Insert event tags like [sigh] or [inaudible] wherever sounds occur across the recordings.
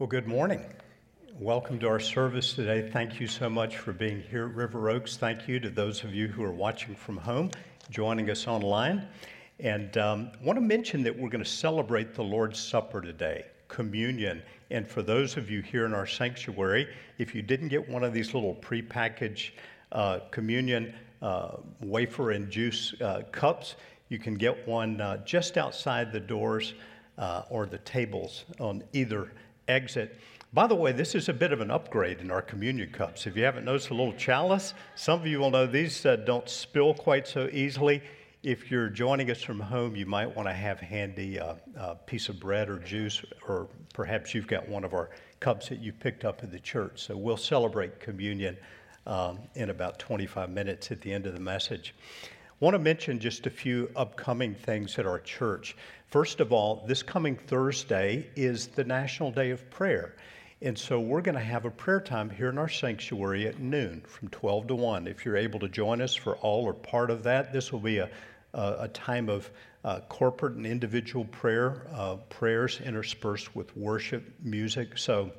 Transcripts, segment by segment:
Well, good morning. Welcome to our service today. Thank you so much for being here at River Oaks. Thank you to those of you who are watching from home, joining us online. And um, want to mention that we're going to celebrate the Lord's Supper today, communion. And for those of you here in our sanctuary, if you didn't get one of these little prepackaged uh, communion uh, wafer and juice uh, cups, you can get one uh, just outside the doors uh, or the tables on either exit. By the way, this is a bit of an upgrade in our communion cups. If you haven't noticed a little chalice, some of you will know these uh, don't spill quite so easily. If you're joining us from home, you might want to have handy uh, a piece of bread or juice, or perhaps you've got one of our cups that you picked up in the church. So we'll celebrate communion um, in about 25 minutes at the end of the message. Want to mention just a few upcoming things at our church. First of all, this coming Thursday is the National Day of Prayer. And so we're going to have a prayer time here in our sanctuary at noon from 12 to 1. If you're able to join us for all or part of that, this will be a, a, a time of uh, corporate and individual prayer, uh, prayers interspersed with worship, music. So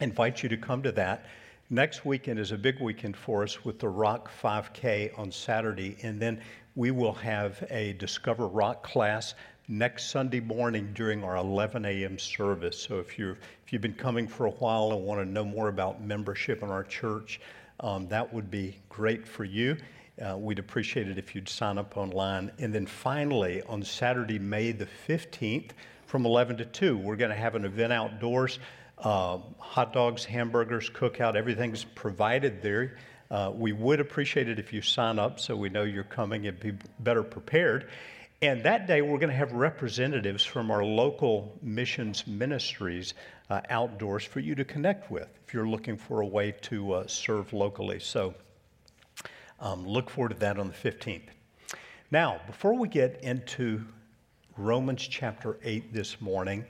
I invite you to come to that. Next weekend is a big weekend for us with the Rock 5K on Saturday. And then we will have a Discover Rock class next Sunday morning during our 11 a.m. service. So if you're if you've been coming for a while and want to know more about membership in our church, um, that would be great for you. Uh, we'd appreciate it if you'd sign up online. And then finally, on Saturday, May the 15th, from 11 to 2, we're going to have an event outdoors. Uh, hot dogs, hamburgers, cookout, everything's provided there. Uh, we would appreciate it if you sign up so we know you're coming and be better prepared. And that day, we're going to have representatives from our local missions ministries uh, outdoors for you to connect with if you're looking for a way to uh, serve locally. So um, look forward to that on the 15th. Now, before we get into Romans chapter 8 this morning,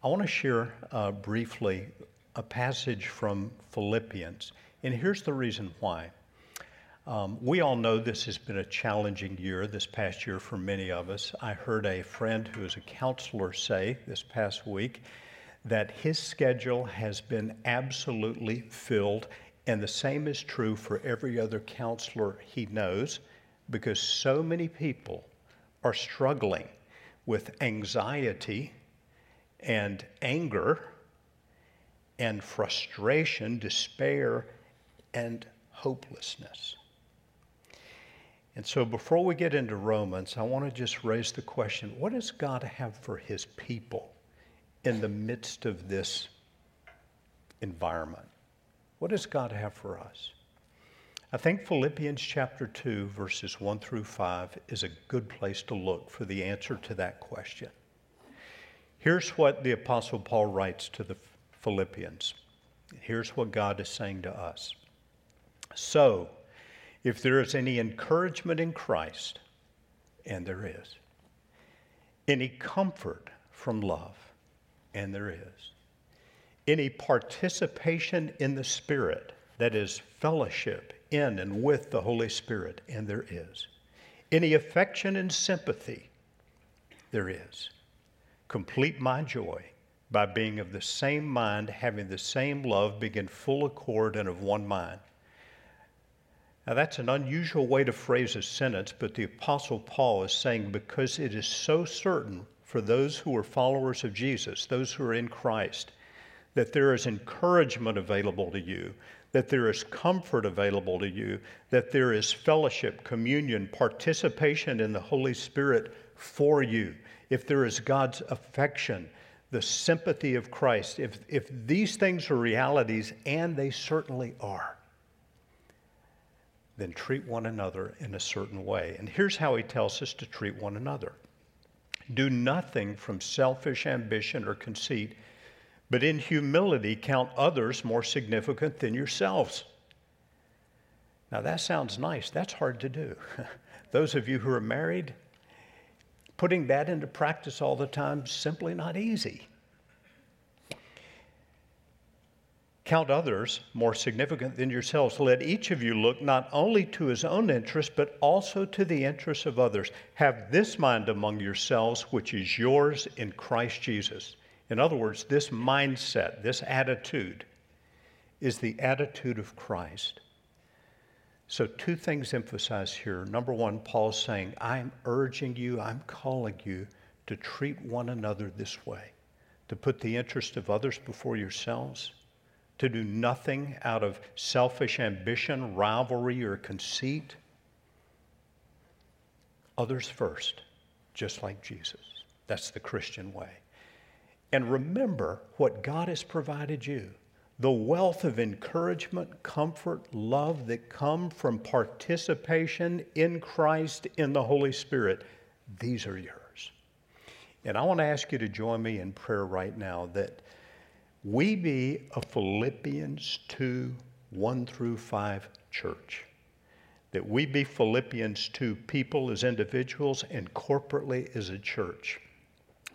I want to share uh, briefly a passage from Philippians. And here's the reason why. Um, we all know this has been a challenging year, this past year for many of us. I heard a friend who is a counselor say this past week that his schedule has been absolutely filled, and the same is true for every other counselor he knows because so many people are struggling with anxiety and anger and frustration, despair, and hopelessness. And so before we get into Romans, I want to just raise the question what does God have for his people in the midst of this environment? What does God have for us? I think Philippians chapter 2, verses 1 through 5 is a good place to look for the answer to that question. Here's what the Apostle Paul writes to the Philippians. Here's what God is saying to us. So, if there is any encouragement in Christ, and there is, any comfort from love, and there is, any participation in the Spirit, that is, fellowship in and with the Holy Spirit, and there is, any affection and sympathy, there is. Complete my joy by being of the same mind, having the same love, being in full accord and of one mind. Now, that's an unusual way to phrase a sentence, but the Apostle Paul is saying because it is so certain for those who are followers of Jesus, those who are in Christ, that there is encouragement available to you, that there is comfort available to you, that there is fellowship, communion, participation in the Holy Spirit for you. If there is God's affection, the sympathy of Christ, if, if these things are realities, and they certainly are, then treat one another in a certain way. And here's how he tells us to treat one another do nothing from selfish ambition or conceit, but in humility count others more significant than yourselves. Now that sounds nice. That's hard to do. [laughs] Those of you who are married, putting that into practice all the time is simply not easy. Count others more significant than yourselves. Let each of you look not only to his own interest, but also to the interests of others. Have this mind among yourselves, which is yours in Christ Jesus. In other words, this mindset, this attitude, is the attitude of Christ. So, two things emphasized here. Number one, Paul's saying, I'm urging you, I'm calling you to treat one another this way, to put the interest of others before yourselves, to do nothing out of selfish ambition, rivalry, or conceit. Others first, just like Jesus. That's the Christian way. And remember what God has provided you the wealth of encouragement, comfort, love that come from participation in Christ in the Holy Spirit, these are yours. And I want to ask you to join me in prayer right now that we be a Philippians 2 1 through 5 church. That we be Philippians 2 people as individuals and corporately as a church.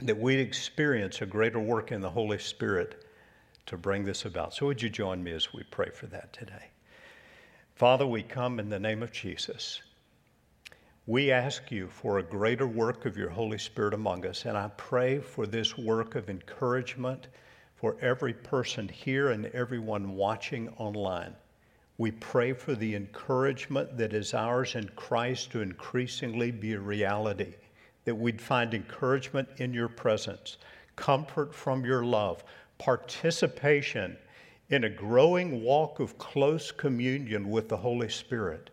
That we experience a greater work in the Holy Spirit to bring this about. So, would you join me as we pray for that today? Father, we come in the name of Jesus. We ask you for a greater work of your Holy Spirit among us, and I pray for this work of encouragement for every person here and everyone watching online. We pray for the encouragement that is ours in Christ to increasingly be a reality, that we'd find encouragement in your presence, comfort from your love participation in a growing walk of close communion with the Holy Spirit.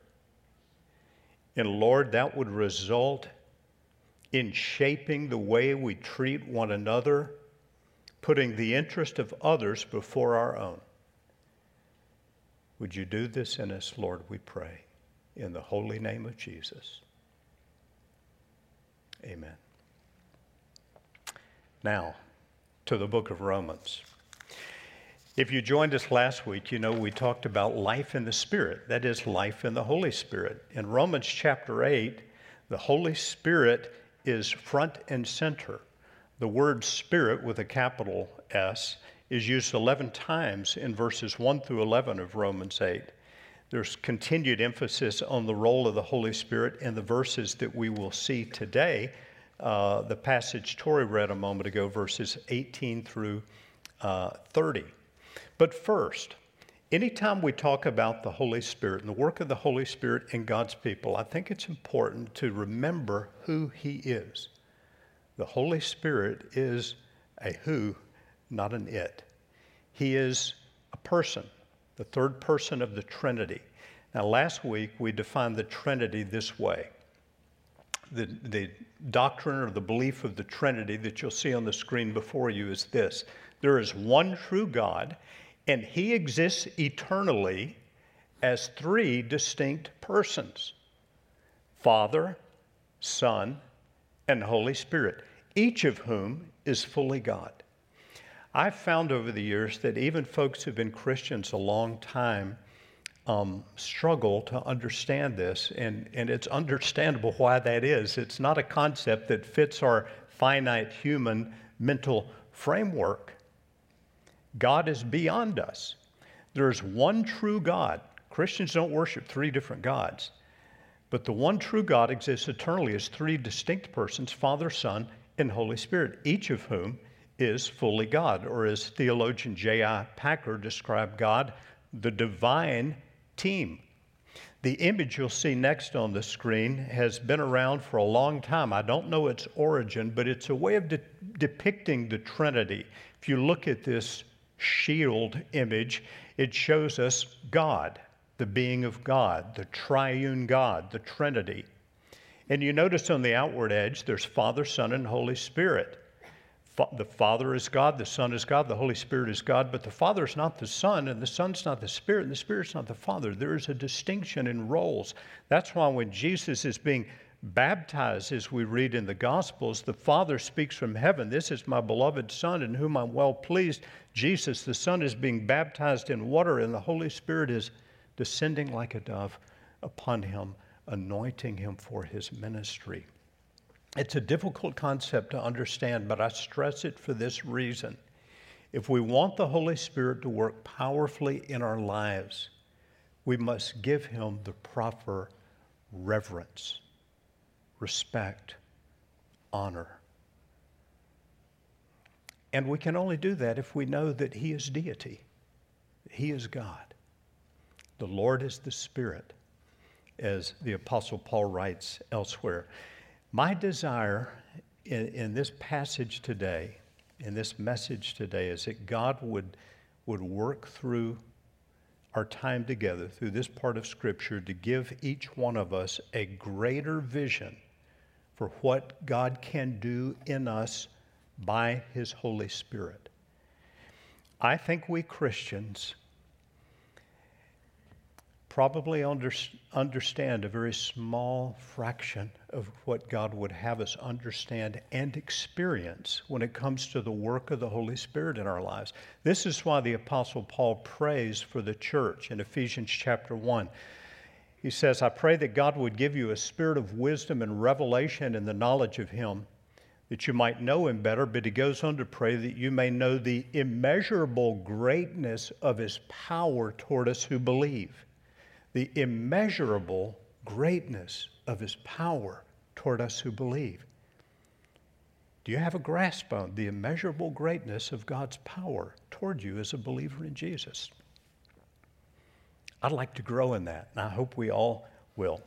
And Lord, that would result in shaping the way we treat one another, putting the interest of others before our own. Would you do this in us, Lord, we pray, in the holy name of Jesus. Amen. Now, to the book of Romans. If you joined us last week, you know we talked about life in the Spirit, that is, life in the Holy Spirit. In Romans chapter 8, the Holy Spirit is front and center. The word Spirit with a capital S is used 11 times in verses 1 through 11 of Romans 8. There's continued emphasis on the role of the Holy Spirit in the verses that we will see today uh, the passage Tori read a moment ago, verses 18 through uh, 30. But first, anytime we talk about the Holy Spirit and the work of the Holy Spirit in God's people, I think it's important to remember who He is. The Holy Spirit is a who, not an it. He is a person, the third person of the Trinity. Now, last week we defined the Trinity this way the, the doctrine or the belief of the Trinity that you'll see on the screen before you is this there is one true God, and He exists eternally as three distinct persons Father, Son, and Holy Spirit, each of whom is fully God. I've found over the years that even folks who've been Christians a long time um, struggle to understand this, and, and it's understandable why that is. It's not a concept that fits our finite human mental framework. God is beyond us. There's one true God. Christians don't worship three different gods, but the one true God exists eternally as three distinct persons Father, Son, and Holy Spirit, each of whom is fully God, or as theologian J.I. Packer described God, the divine team. The image you'll see next on the screen has been around for a long time. I don't know its origin, but it's a way of de- depicting the Trinity. If you look at this shield image, it shows us God, the being of God, the triune God, the Trinity. And you notice on the outward edge, there's Father, Son, and Holy Spirit the Father is God, the Son is God, the Holy Spirit is God, but the Father is not the Son, and the Son's not the Spirit, and the Spirit's not the Father. There is a distinction in roles. That's why when Jesus is being baptized, as we read in the Gospels, the Father speaks from heaven, This is my beloved Son, in whom I'm well pleased. Jesus, the Son, is being baptized in water, and the Holy Spirit is descending like a dove upon him, anointing him for his ministry. It's a difficult concept to understand, but I stress it for this reason. If we want the Holy Spirit to work powerfully in our lives, we must give him the proper reverence, respect, honor. And we can only do that if we know that He is deity, He is God. The Lord is the Spirit, as the Apostle Paul writes elsewhere. My desire in, in this passage today, in this message today, is that God would, would work through our time together, through this part of Scripture, to give each one of us a greater vision for what God can do in us by His Holy Spirit. I think we Christians probably under, understand a very small fraction of what God would have us understand and experience when it comes to the work of the Holy Spirit in our lives. This is why the Apostle Paul prays for the church in Ephesians chapter 1. He says, I pray that God would give you a spirit of wisdom and revelation in the knowledge of Him that you might know him better, but he goes on to pray that you may know the immeasurable greatness of his power toward us who believe. The immeasurable greatness of his power toward us who believe. Do you have a grasp on the immeasurable greatness of God's power toward you as a believer in Jesus? I'd like to grow in that, and I hope we all will.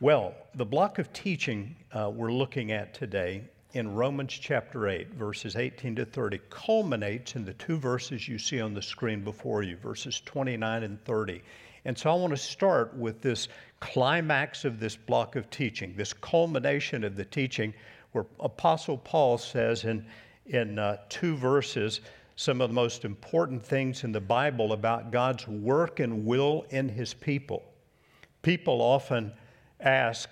Well, the block of teaching uh, we're looking at today in Romans chapter 8, verses 18 to 30, culminates in the two verses you see on the screen before you, verses 29 and 30. And so I want to start with this climax of this block of teaching, this culmination of the teaching, where Apostle Paul says in, in uh, two verses some of the most important things in the Bible about God's work and will in his people. People often ask,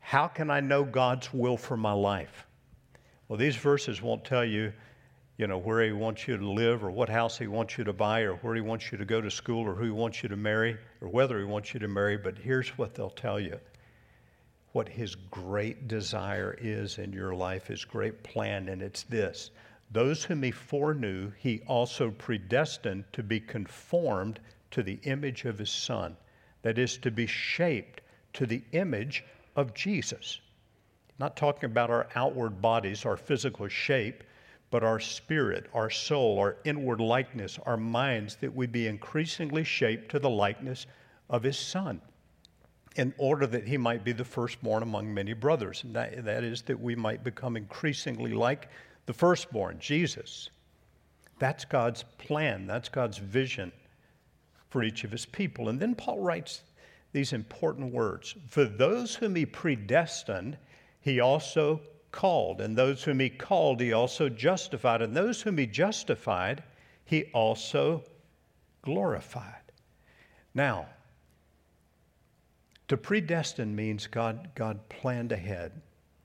How can I know God's will for my life? Well, these verses won't tell you, you know, where he wants you to live or what house he wants you to buy or where he wants you to go to school or who he wants you to marry or whether he wants you to marry, but here's what they'll tell you what his great desire is in your life, his great plan, and it's this. Those whom he foreknew, he also predestined to be conformed to the image of his Son, that is, to be shaped to the image of Jesus. Not talking about our outward bodies, our physical shape, but our spirit, our soul, our inward likeness, our minds, that we be increasingly shaped to the likeness of His Son, in order that He might be the firstborn among many brothers. And that, that is, that we might become increasingly like the firstborn, Jesus. That's God's plan, that's God's vision for each of His people. And then Paul writes these important words For those whom He predestined, he also called. And those whom he called, he also justified. And those whom he justified, he also glorified. Now, to predestine means God, God planned ahead.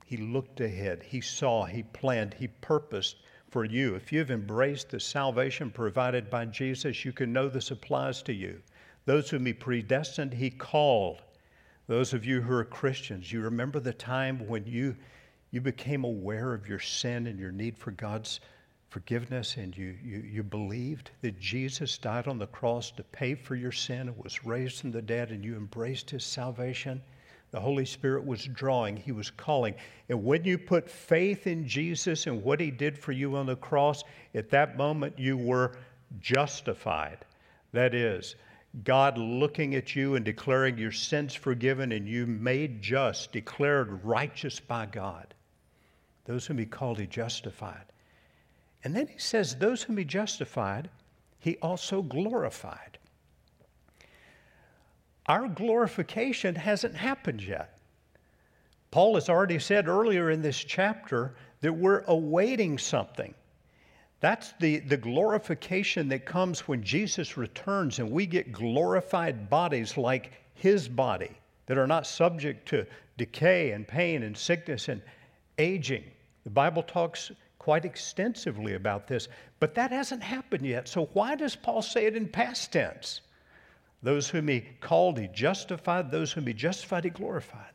He looked ahead. He saw, He planned, He purposed for you. If you've embraced the salvation provided by Jesus, you can know this applies to you. Those whom He predestined, He called. Those of you who are Christians, you remember the time when you, you became aware of your sin and your need for God's forgiveness, and you, you, you believed that Jesus died on the cross to pay for your sin and was raised from the dead, and you embraced his salvation. The Holy Spirit was drawing, He was calling. And when you put faith in Jesus and what He did for you on the cross, at that moment you were justified. That is, God looking at you and declaring your sins forgiven and you made just, declared righteous by God. Those whom he called, he justified. And then he says, Those whom he justified, he also glorified. Our glorification hasn't happened yet. Paul has already said earlier in this chapter that we're awaiting something. That's the, the glorification that comes when Jesus returns and we get glorified bodies like his body that are not subject to decay and pain and sickness and aging. The Bible talks quite extensively about this, but that hasn't happened yet. So why does Paul say it in past tense? Those whom he called, he justified. Those whom he justified, he glorified.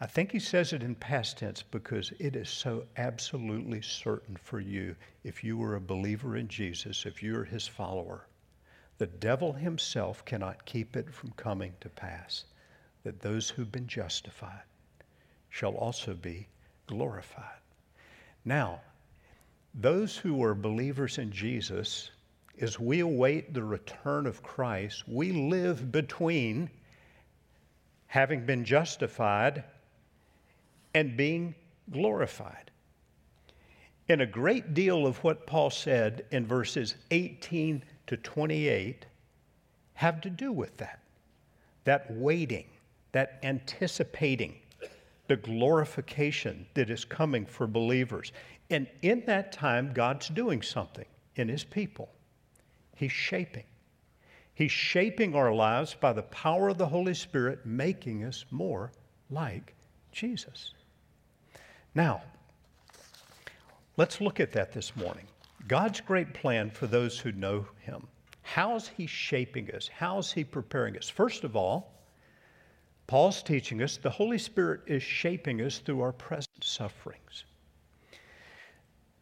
I think he says it in past tense because it is so absolutely certain for you if you are a believer in Jesus, if you're his follower. The devil himself cannot keep it from coming to pass that those who've been justified shall also be glorified. Now, those who are believers in Jesus, as we await the return of Christ, we live between having been justified and being glorified. And a great deal of what Paul said in verses 18 to 28 have to do with that. That waiting, that anticipating the glorification that is coming for believers. And in that time, God's doing something in His people. He's shaping. He's shaping our lives by the power of the Holy Spirit, making us more like Jesus. Now, let's look at that this morning. God's great plan for those who know Him. How's He shaping us? How's He preparing us? First of all, Paul's teaching us the Holy Spirit is shaping us through our present sufferings.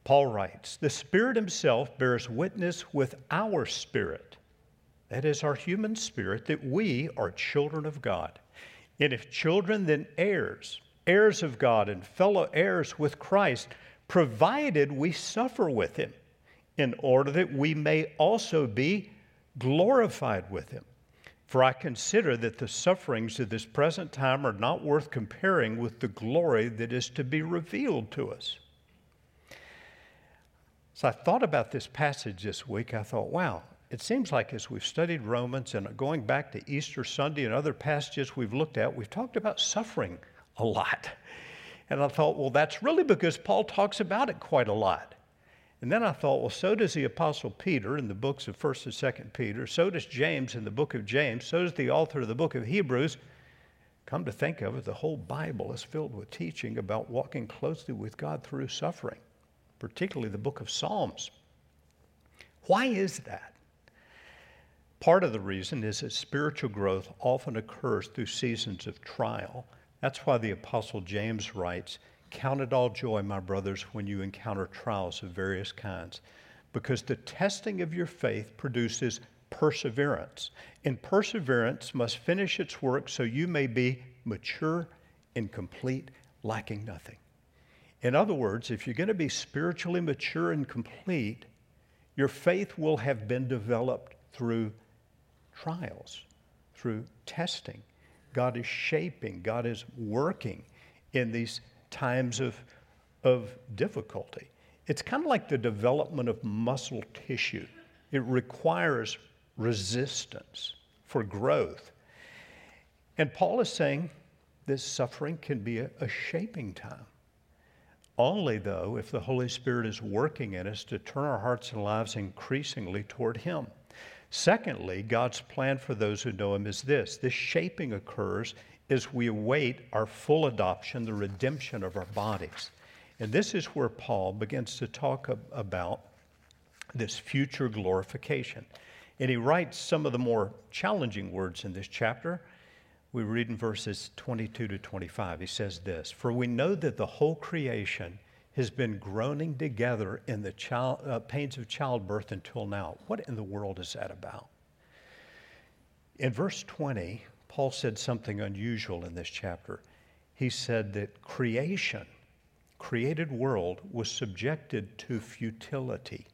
Paul writes, The Spirit Himself bears witness with our spirit, that is, our human spirit, that we are children of God. And if children, then heirs, heirs of God and fellow heirs with Christ, provided we suffer with Him, in order that we may also be glorified with Him. For I consider that the sufferings of this present time are not worth comparing with the glory that is to be revealed to us. So I thought about this passage this week. I thought, wow, it seems like as we've studied Romans and going back to Easter Sunday and other passages we've looked at, we've talked about suffering a lot. And I thought, well, that's really because Paul talks about it quite a lot. And then I thought, well, so does the Apostle Peter in the books of 1st and 2nd Peter. So does James in the book of James. So does the author of the book of Hebrews. Come to think of it, the whole Bible is filled with teaching about walking closely with God through suffering, particularly the book of Psalms. Why is that? Part of the reason is that spiritual growth often occurs through seasons of trial. That's why the Apostle James writes, Count it all joy, my brothers, when you encounter trials of various kinds, because the testing of your faith produces perseverance. And perseverance must finish its work so you may be mature and complete, lacking nothing. In other words, if you're going to be spiritually mature and complete, your faith will have been developed through trials, through testing. God is shaping, God is working in these times of, of difficulty. It's kind of like the development of muscle tissue, it requires resistance for growth. And Paul is saying this suffering can be a, a shaping time. Only, though, if the Holy Spirit is working in us to turn our hearts and lives increasingly toward Him. Secondly, God's plan for those who know Him is this this shaping occurs as we await our full adoption, the redemption of our bodies. And this is where Paul begins to talk about this future glorification. And he writes some of the more challenging words in this chapter. We read in verses 22 to 25. He says this For we know that the whole creation has been groaning together in the child, uh, pains of childbirth until now. What in the world is that about? In verse 20, Paul said something unusual in this chapter. He said that creation, created world, was subjected to futility.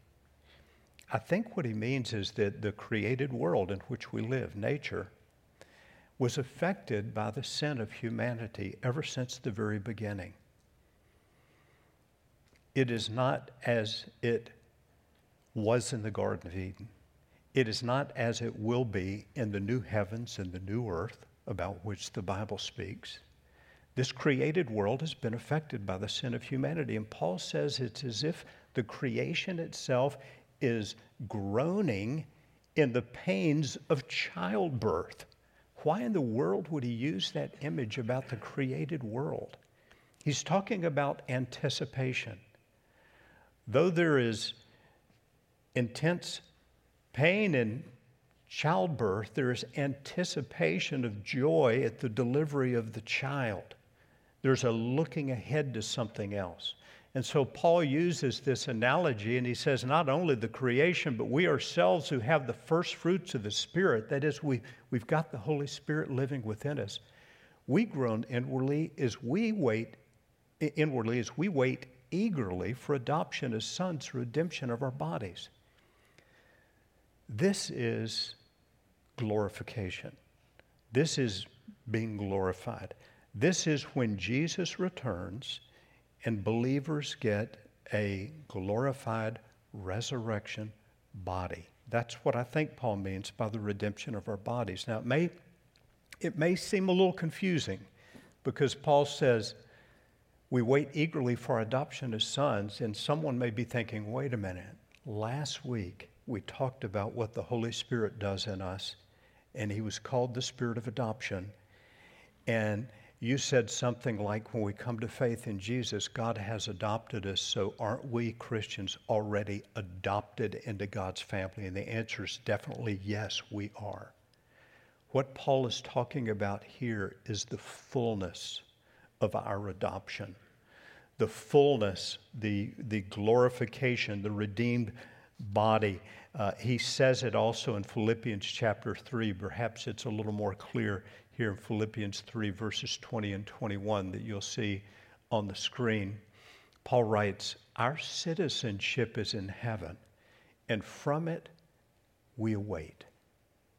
I think what he means is that the created world in which we live, nature, was affected by the sin of humanity ever since the very beginning. It is not as it was in the Garden of Eden. It is not as it will be in the new heavens and the new earth about which the Bible speaks. This created world has been affected by the sin of humanity. And Paul says it's as if the creation itself is groaning in the pains of childbirth. Why in the world would he use that image about the created world? He's talking about anticipation. Though there is intense pain and childbirth, there is anticipation of joy at the delivery of the child. There's a looking ahead to something else. And so Paul uses this analogy and he says, not only the creation, but we ourselves who have the first fruits of the Spirit, that is, we, we've got the Holy Spirit living within us, we groan inwardly as we wait, inwardly as we wait eagerly for adoption as sons, redemption of our bodies. This is glorification. This is being glorified. This is when Jesus returns and believers get a glorified resurrection body. That's what I think Paul means by the redemption of our bodies. Now, it may, it may seem a little confusing because Paul says, we wait eagerly for adoption as sons, and someone may be thinking, wait a minute, last week we talked about what the Holy Spirit does in us, and he was called the Spirit of adoption. And you said something like, when we come to faith in Jesus, God has adopted us, so aren't we Christians already adopted into God's family? And the answer is definitely yes, we are. What Paul is talking about here is the fullness of our adoption, the fullness, the, the glorification, the redeemed body. Uh, he says it also in Philippians chapter 3. Perhaps it's a little more clear here in Philippians 3, verses 20 and 21 that you'll see on the screen. Paul writes, Our citizenship is in heaven, and from it we await.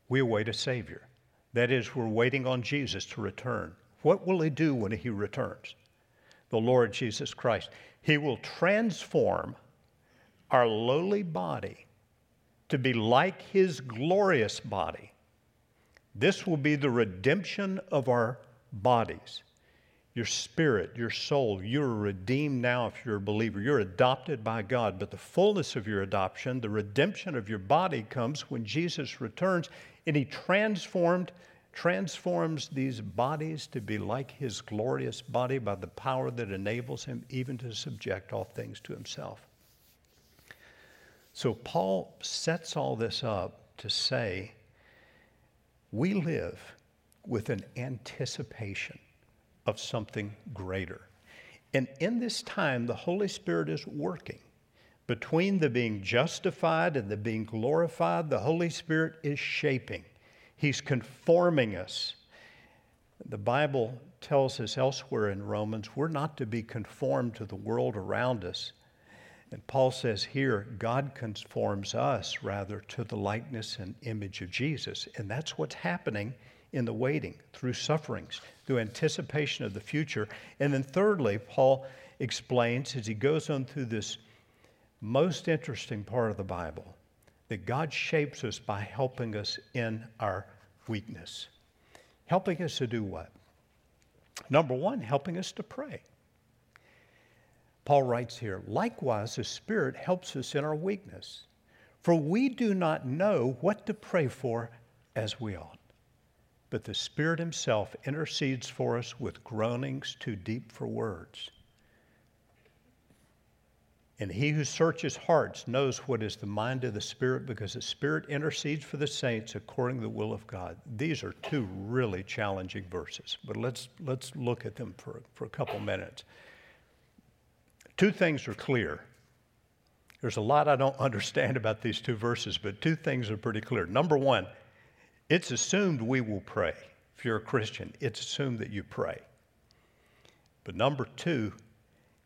We await a Savior. That is, we're waiting on Jesus to return. What will He do when He returns? The Lord Jesus Christ. He will transform our lowly body to be like His glorious body this will be the redemption of our bodies. Your spirit, your soul, you're redeemed now if you're a believer. You're adopted by God. But the fullness of your adoption, the redemption of your body comes when Jesus returns and he transformed transforms these bodies to be like his glorious body by the power that enables him even to subject all things to himself. So Paul sets all this up to say we live with an anticipation of something greater. And in this time, the Holy Spirit is working. Between the being justified and the being glorified, the Holy Spirit is shaping. He's conforming us. The Bible tells us elsewhere in Romans, we're not to be conformed to the world around us, and Paul says here, God conforms us rather to the likeness and image of Jesus. And that's what's happening in the waiting through sufferings, through anticipation of the future. And then, thirdly, Paul explains as he goes on through this most interesting part of the Bible that God shapes us by helping us in our weakness. Helping us to do what? Number one, helping us to pray. Paul writes here, likewise, the Spirit helps us in our weakness, for we do not know what to pray for as we ought. But the Spirit Himself intercedes for us with groanings too deep for words. And he who searches hearts knows what is the mind of the Spirit because the Spirit intercedes for the saints according to the will of God. These are two really challenging verses, but let's, let's look at them for, for a couple minutes. Two things are clear. There's a lot I don't [laughs] understand about these two verses, but two things are pretty clear. Number one, it's assumed we will pray. If you're a Christian, it's assumed that you pray. But number two,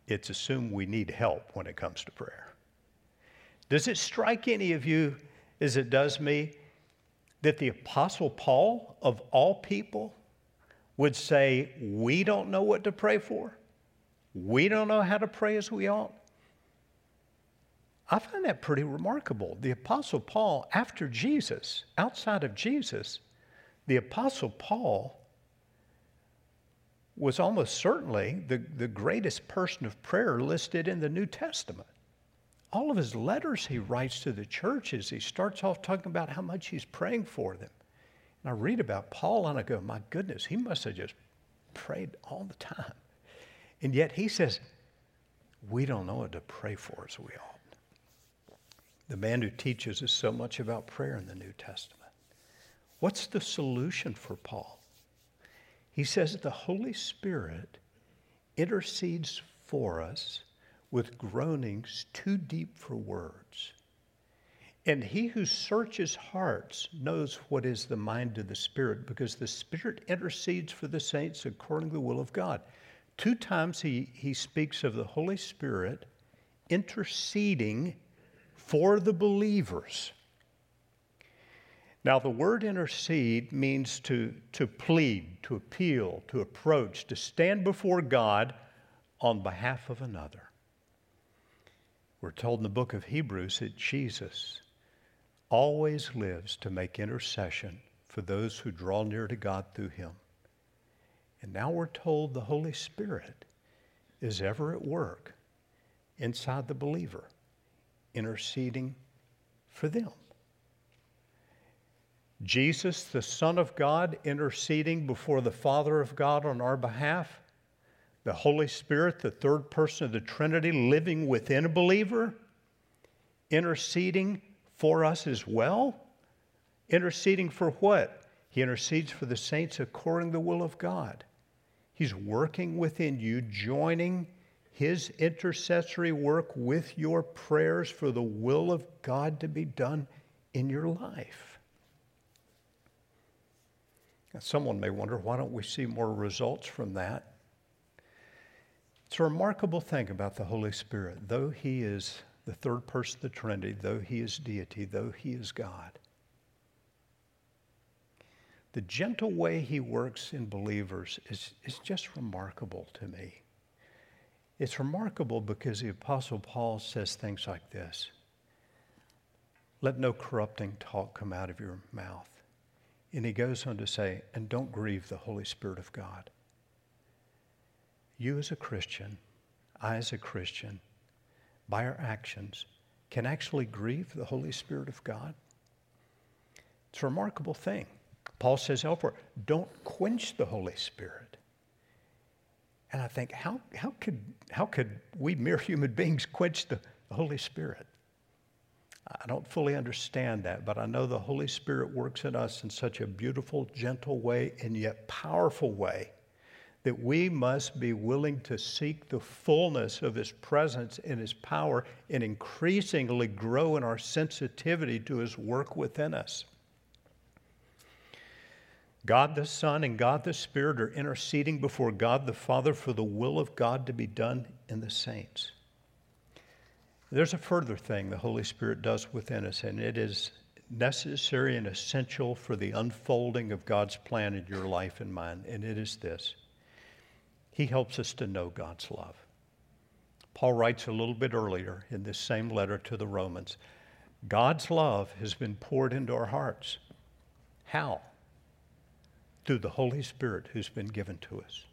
it's assumed we need help when it comes to prayer. Does it strike any of you, as it does me, that the Apostle Paul, of all people, would say, We don't know what to pray for? We don't know how to pray as we ought. I find that pretty remarkable. The Apostle Paul, after Jesus, outside of Jesus, the Apostle Paul was almost certainly the, the greatest person of prayer listed in the New Testament. All of his letters he writes to the churches, he starts off talking about how much he's praying for them. And I read about Paul and I go, my goodness, he must have just prayed all the time. And yet he says, we don't know what to pray for as we ought. The man who teaches us so much about prayer in the New Testament. What's the solution for Paul? He says the Holy Spirit intercedes for us with groanings too deep for words. And he who searches hearts knows what is the mind of the Spirit because the Spirit intercedes for the saints according to the will of God. Two times he, he speaks of the Holy Spirit interceding for the believers. Now, the word intercede means to, to plead, to appeal, to approach, to stand before God on behalf of another. We're told in the book of Hebrews that Jesus always lives to make intercession for those who draw near to God through him. And now we're told the Holy Spirit is ever at work inside the believer, interceding for them. Jesus, the Son of God, interceding before the Father of God on our behalf. The Holy Spirit, the third person of the Trinity, living within a believer, interceding for us as well. Interceding for what? He intercedes for the saints according to the will of God. He's working within you, joining his intercessory work with your prayers for the will of God to be done in your life. Now, someone may wonder why don't we see more results from that? It's a remarkable thing about the Holy Spirit. Though he is the third person of the Trinity, though he is deity, though he is God, the gentle way he works in believers is, is just remarkable to me. It's remarkable because the Apostle Paul says things like this Let no corrupting talk come out of your mouth. And he goes on to say, And don't grieve the Holy Spirit of God. You as a Christian, I as a Christian, by our actions, can actually grieve the Holy Spirit of God. It's a remarkable thing. Paul says elsewhere, don't quench the Holy Spirit. And I think, how, how, could, how could we mere human beings quench the, the Holy Spirit? I don't fully understand that, but I know the Holy Spirit works in us in such a beautiful, gentle way, and yet powerful way that we must be willing to seek the fullness of His presence and His power and increasingly grow in our sensitivity to His work within us. God the Son and God the Spirit are interceding before God the Father for the will of God to be done in the saints. There's a further thing the Holy Spirit does within us, and it is necessary and essential for the unfolding of God's plan in your life and mine, and it is this He helps us to know God's love. Paul writes a little bit earlier in this same letter to the Romans God's love has been poured into our hearts. How? Through the Holy Spirit who's been given to us.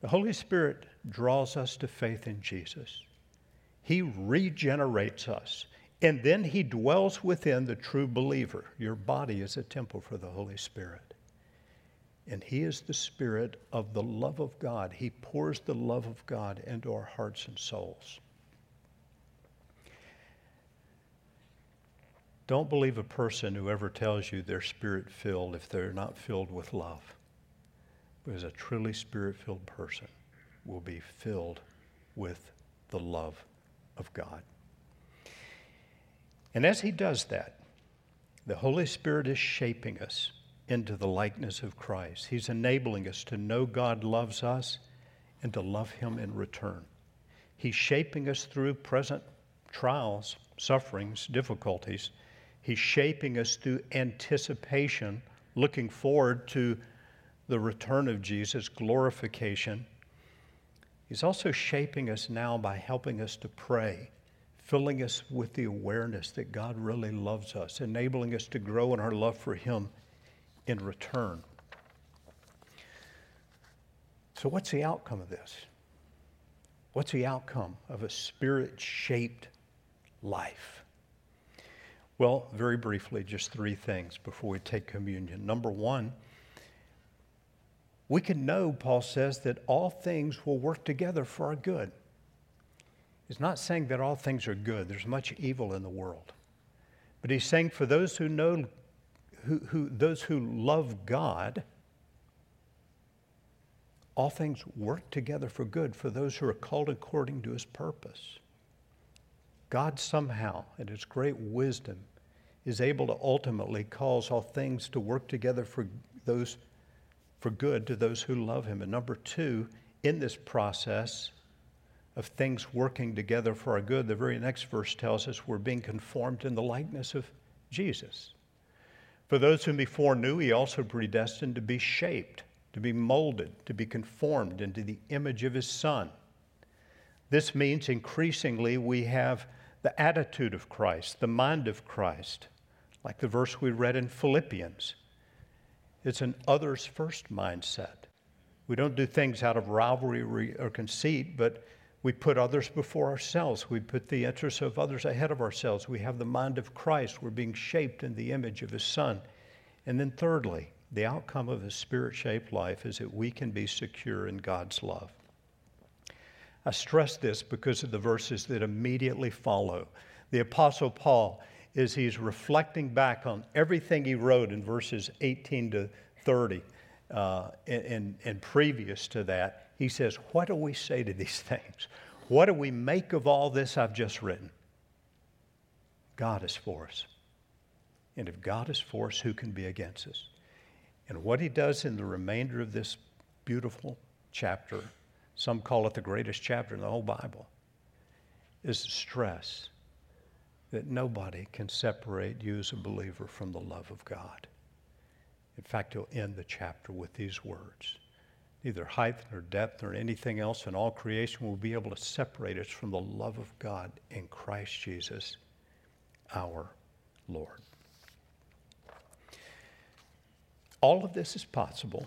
The Holy Spirit draws us to faith in Jesus. He regenerates us, and then He dwells within the true believer. Your body is a temple for the Holy Spirit. And He is the Spirit of the love of God. He pours the love of God into our hearts and souls. Don't believe a person who ever tells you they're spirit filled if they're not filled with love. Because a truly spirit filled person will be filled with the love of God. And as he does that, the Holy Spirit is shaping us into the likeness of Christ. He's enabling us to know God loves us and to love Him in return. He's shaping us through present trials, sufferings, difficulties He's shaping us through anticipation, looking forward to the return of Jesus, glorification. He's also shaping us now by helping us to pray, filling us with the awareness that God really loves us, enabling us to grow in our love for Him in return. So, what's the outcome of this? What's the outcome of a spirit shaped life? Well, very briefly, just three things before we take communion. Number one, we can know, Paul says, that all things will work together for our good. He's not saying that all things are good, there's much evil in the world. But he's saying for those who know, who, who, those who love God, all things work together for good for those who are called according to his purpose. God somehow, in his great wisdom, is able to ultimately cause all things to work together for those for good to those who love him. And number two, in this process of things working together for our good, the very next verse tells us we're being conformed in the likeness of Jesus. For those whom before knew, he also predestined to be shaped, to be molded, to be conformed into the image of his Son. This means increasingly we have the attitude of Christ, the mind of Christ, like the verse we read in Philippians. It's an others first mindset. We don't do things out of rivalry or conceit, but we put others before ourselves. We put the interests of others ahead of ourselves. We have the mind of Christ. We're being shaped in the image of His Son. And then, thirdly, the outcome of a spirit shaped life is that we can be secure in God's love. I stress this because of the verses that immediately follow. The Apostle Paul, as he's reflecting back on everything he wrote in verses 18 to 30 uh, and, and previous to that, he says, What do we say to these [laughs] things? What do we make of all this I've just written? God is for us. And if God is for us, who can be against us? And what he does in the remainder of this beautiful chapter, some call it the greatest chapter in the whole Bible, is the stress that nobody can separate you as a believer from the love of God. In fact, he'll end the chapter with these words neither height nor depth nor anything else in all creation will be able to separate us from the love of God in Christ Jesus, our Lord. All of this is possible.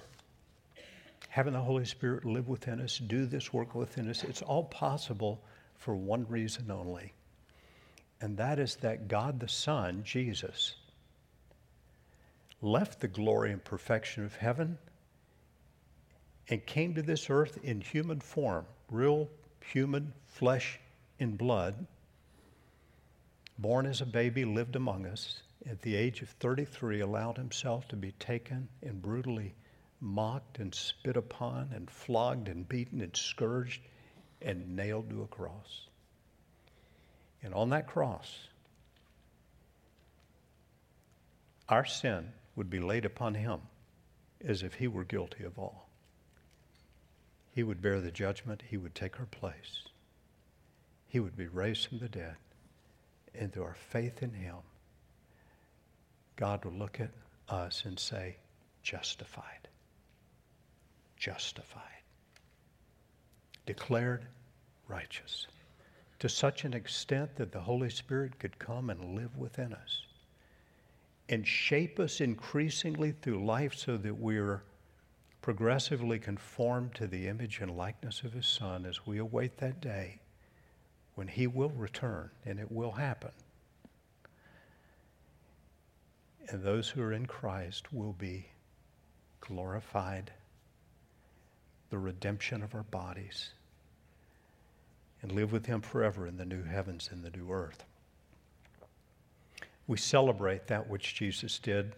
Having the Holy Spirit live within us, do this work within us, it's all possible for one reason only. And that is that God the Son, Jesus, left the glory and perfection of heaven and came to this earth in human form, real human flesh and blood, born as a baby, lived among us. At the age of 33, allowed himself to be taken and brutally mocked and spit upon and flogged and beaten and scourged and nailed to a cross. And on that cross, our sin would be laid upon him as if he were guilty of all. He would bear the judgment, He would take our place. He would be raised from the dead. And through our faith in Him, God will look at us and say, justified. Justified. Declared righteous. To such an extent that the Holy Spirit could come and live within us and shape us increasingly through life so that we're progressively conformed to the image and likeness of his Son as we await that day when he will return, and it will happen. And those who are in Christ will be glorified, the redemption of our bodies, and live with him forever in the new heavens and the new earth. We celebrate that which Jesus did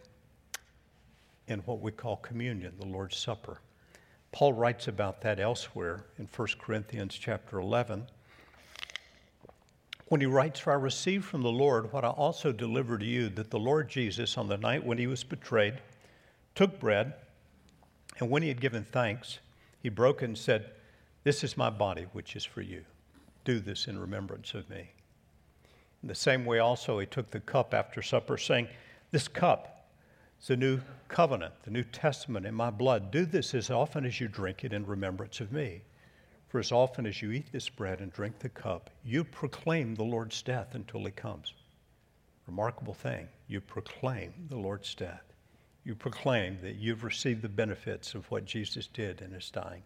in what we call communion, the Lord's Supper. Paul writes about that elsewhere in 1 Corinthians chapter 11 when he writes, For I received from the Lord what I also delivered to you, that the Lord Jesus, on the night when he was betrayed, took bread, and when he had given thanks, he broke and said, This is my body, which is for you. Do this in remembrance of me. In the same way, also, he took the cup after supper, saying, This cup is the new covenant, the New Testament in my blood. Do this as often as you drink it in remembrance of me. For as often as you eat this bread and drink the cup, you proclaim the Lord's death until he comes. Remarkable thing. You proclaim the Lord's death. You proclaim that you've received the benefits of what Jesus did in his dying.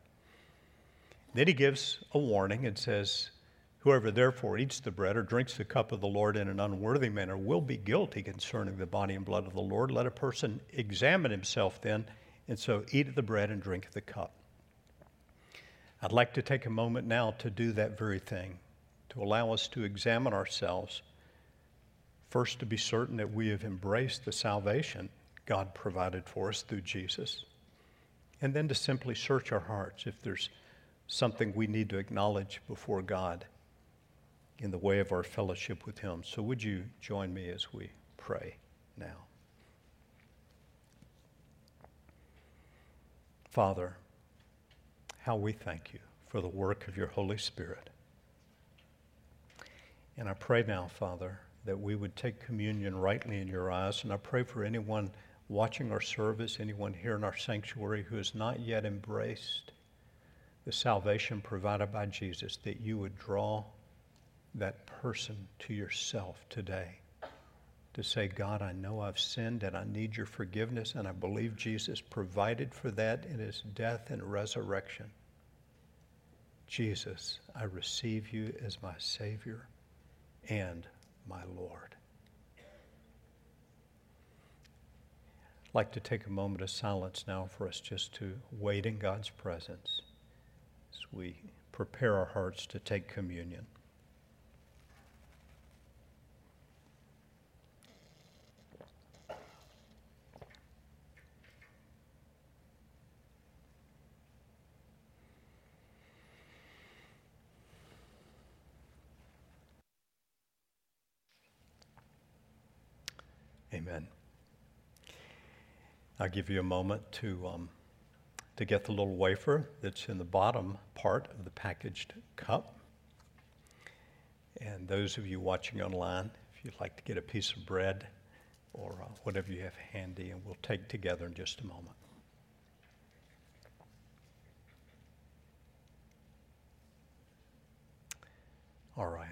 Then he gives a warning and says, Whoever therefore eats the bread or drinks the cup of the Lord in an unworthy manner will be guilty concerning the body and blood of the Lord. Let a person examine himself then, and so eat the bread and drink the cup. I'd like to take a moment now to do that very thing, to allow us to examine ourselves. First, to be certain that we have embraced the salvation God provided for us through Jesus. And then to simply search our hearts if there's something we need to acknowledge before God in the way of our fellowship with Him. So, would you join me as we pray now? Father, how we thank you for the work of your Holy Spirit. And I pray now, Father, that we would take communion rightly in your eyes. And I pray for anyone watching our service, anyone here in our sanctuary who has not yet embraced the salvation provided by Jesus, that you would draw that person to yourself today to say, God, I know I've sinned and I need your forgiveness, and I believe Jesus provided for that in his death and resurrection. Jesus, I receive you as my Savior and my Lord. Like to take a moment of silence now for us just to wait in God's presence as we prepare our hearts to take communion. Amen. I'll give you a moment to, um, to get the little wafer that's in the bottom part of the packaged cup. And those of you watching online, if you'd like to get a piece of bread or uh, whatever you have handy, and we'll take together in just a moment. All right.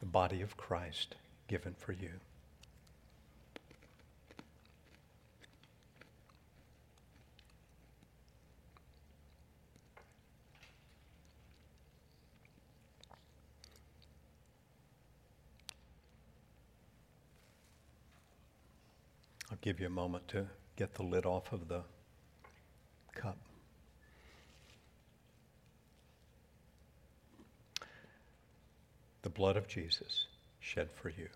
The body of Christ given for you. Give you a moment to get the lid off of the cup. The blood of Jesus shed for you.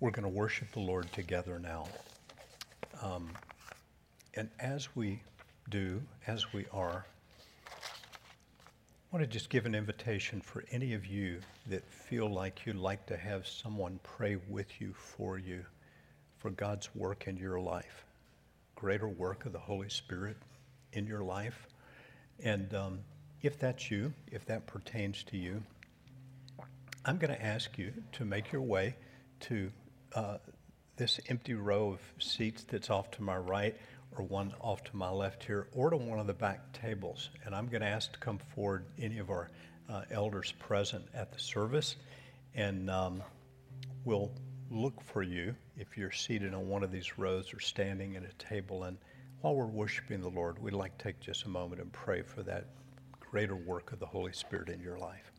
We're going to worship the Lord together now. Um, and as we do, as we are, I want to just give an invitation for any of you that feel like you'd like to have someone pray with you for you for God's work in your life, greater work of the Holy Spirit in your life. And um, if that's you, if that pertains to you, I'm going to ask you to make your way to uh, this empty row of seats that's off to my right or one off to my left here, or to one of the back tables. And I'm going to ask to come forward any of our uh, elders present at the service, and um, we'll look for you if you're seated on one of these rows or standing at a table. And while we're worshiping the Lord, we'd like to take just a moment and pray for that greater work of the Holy Spirit in your life.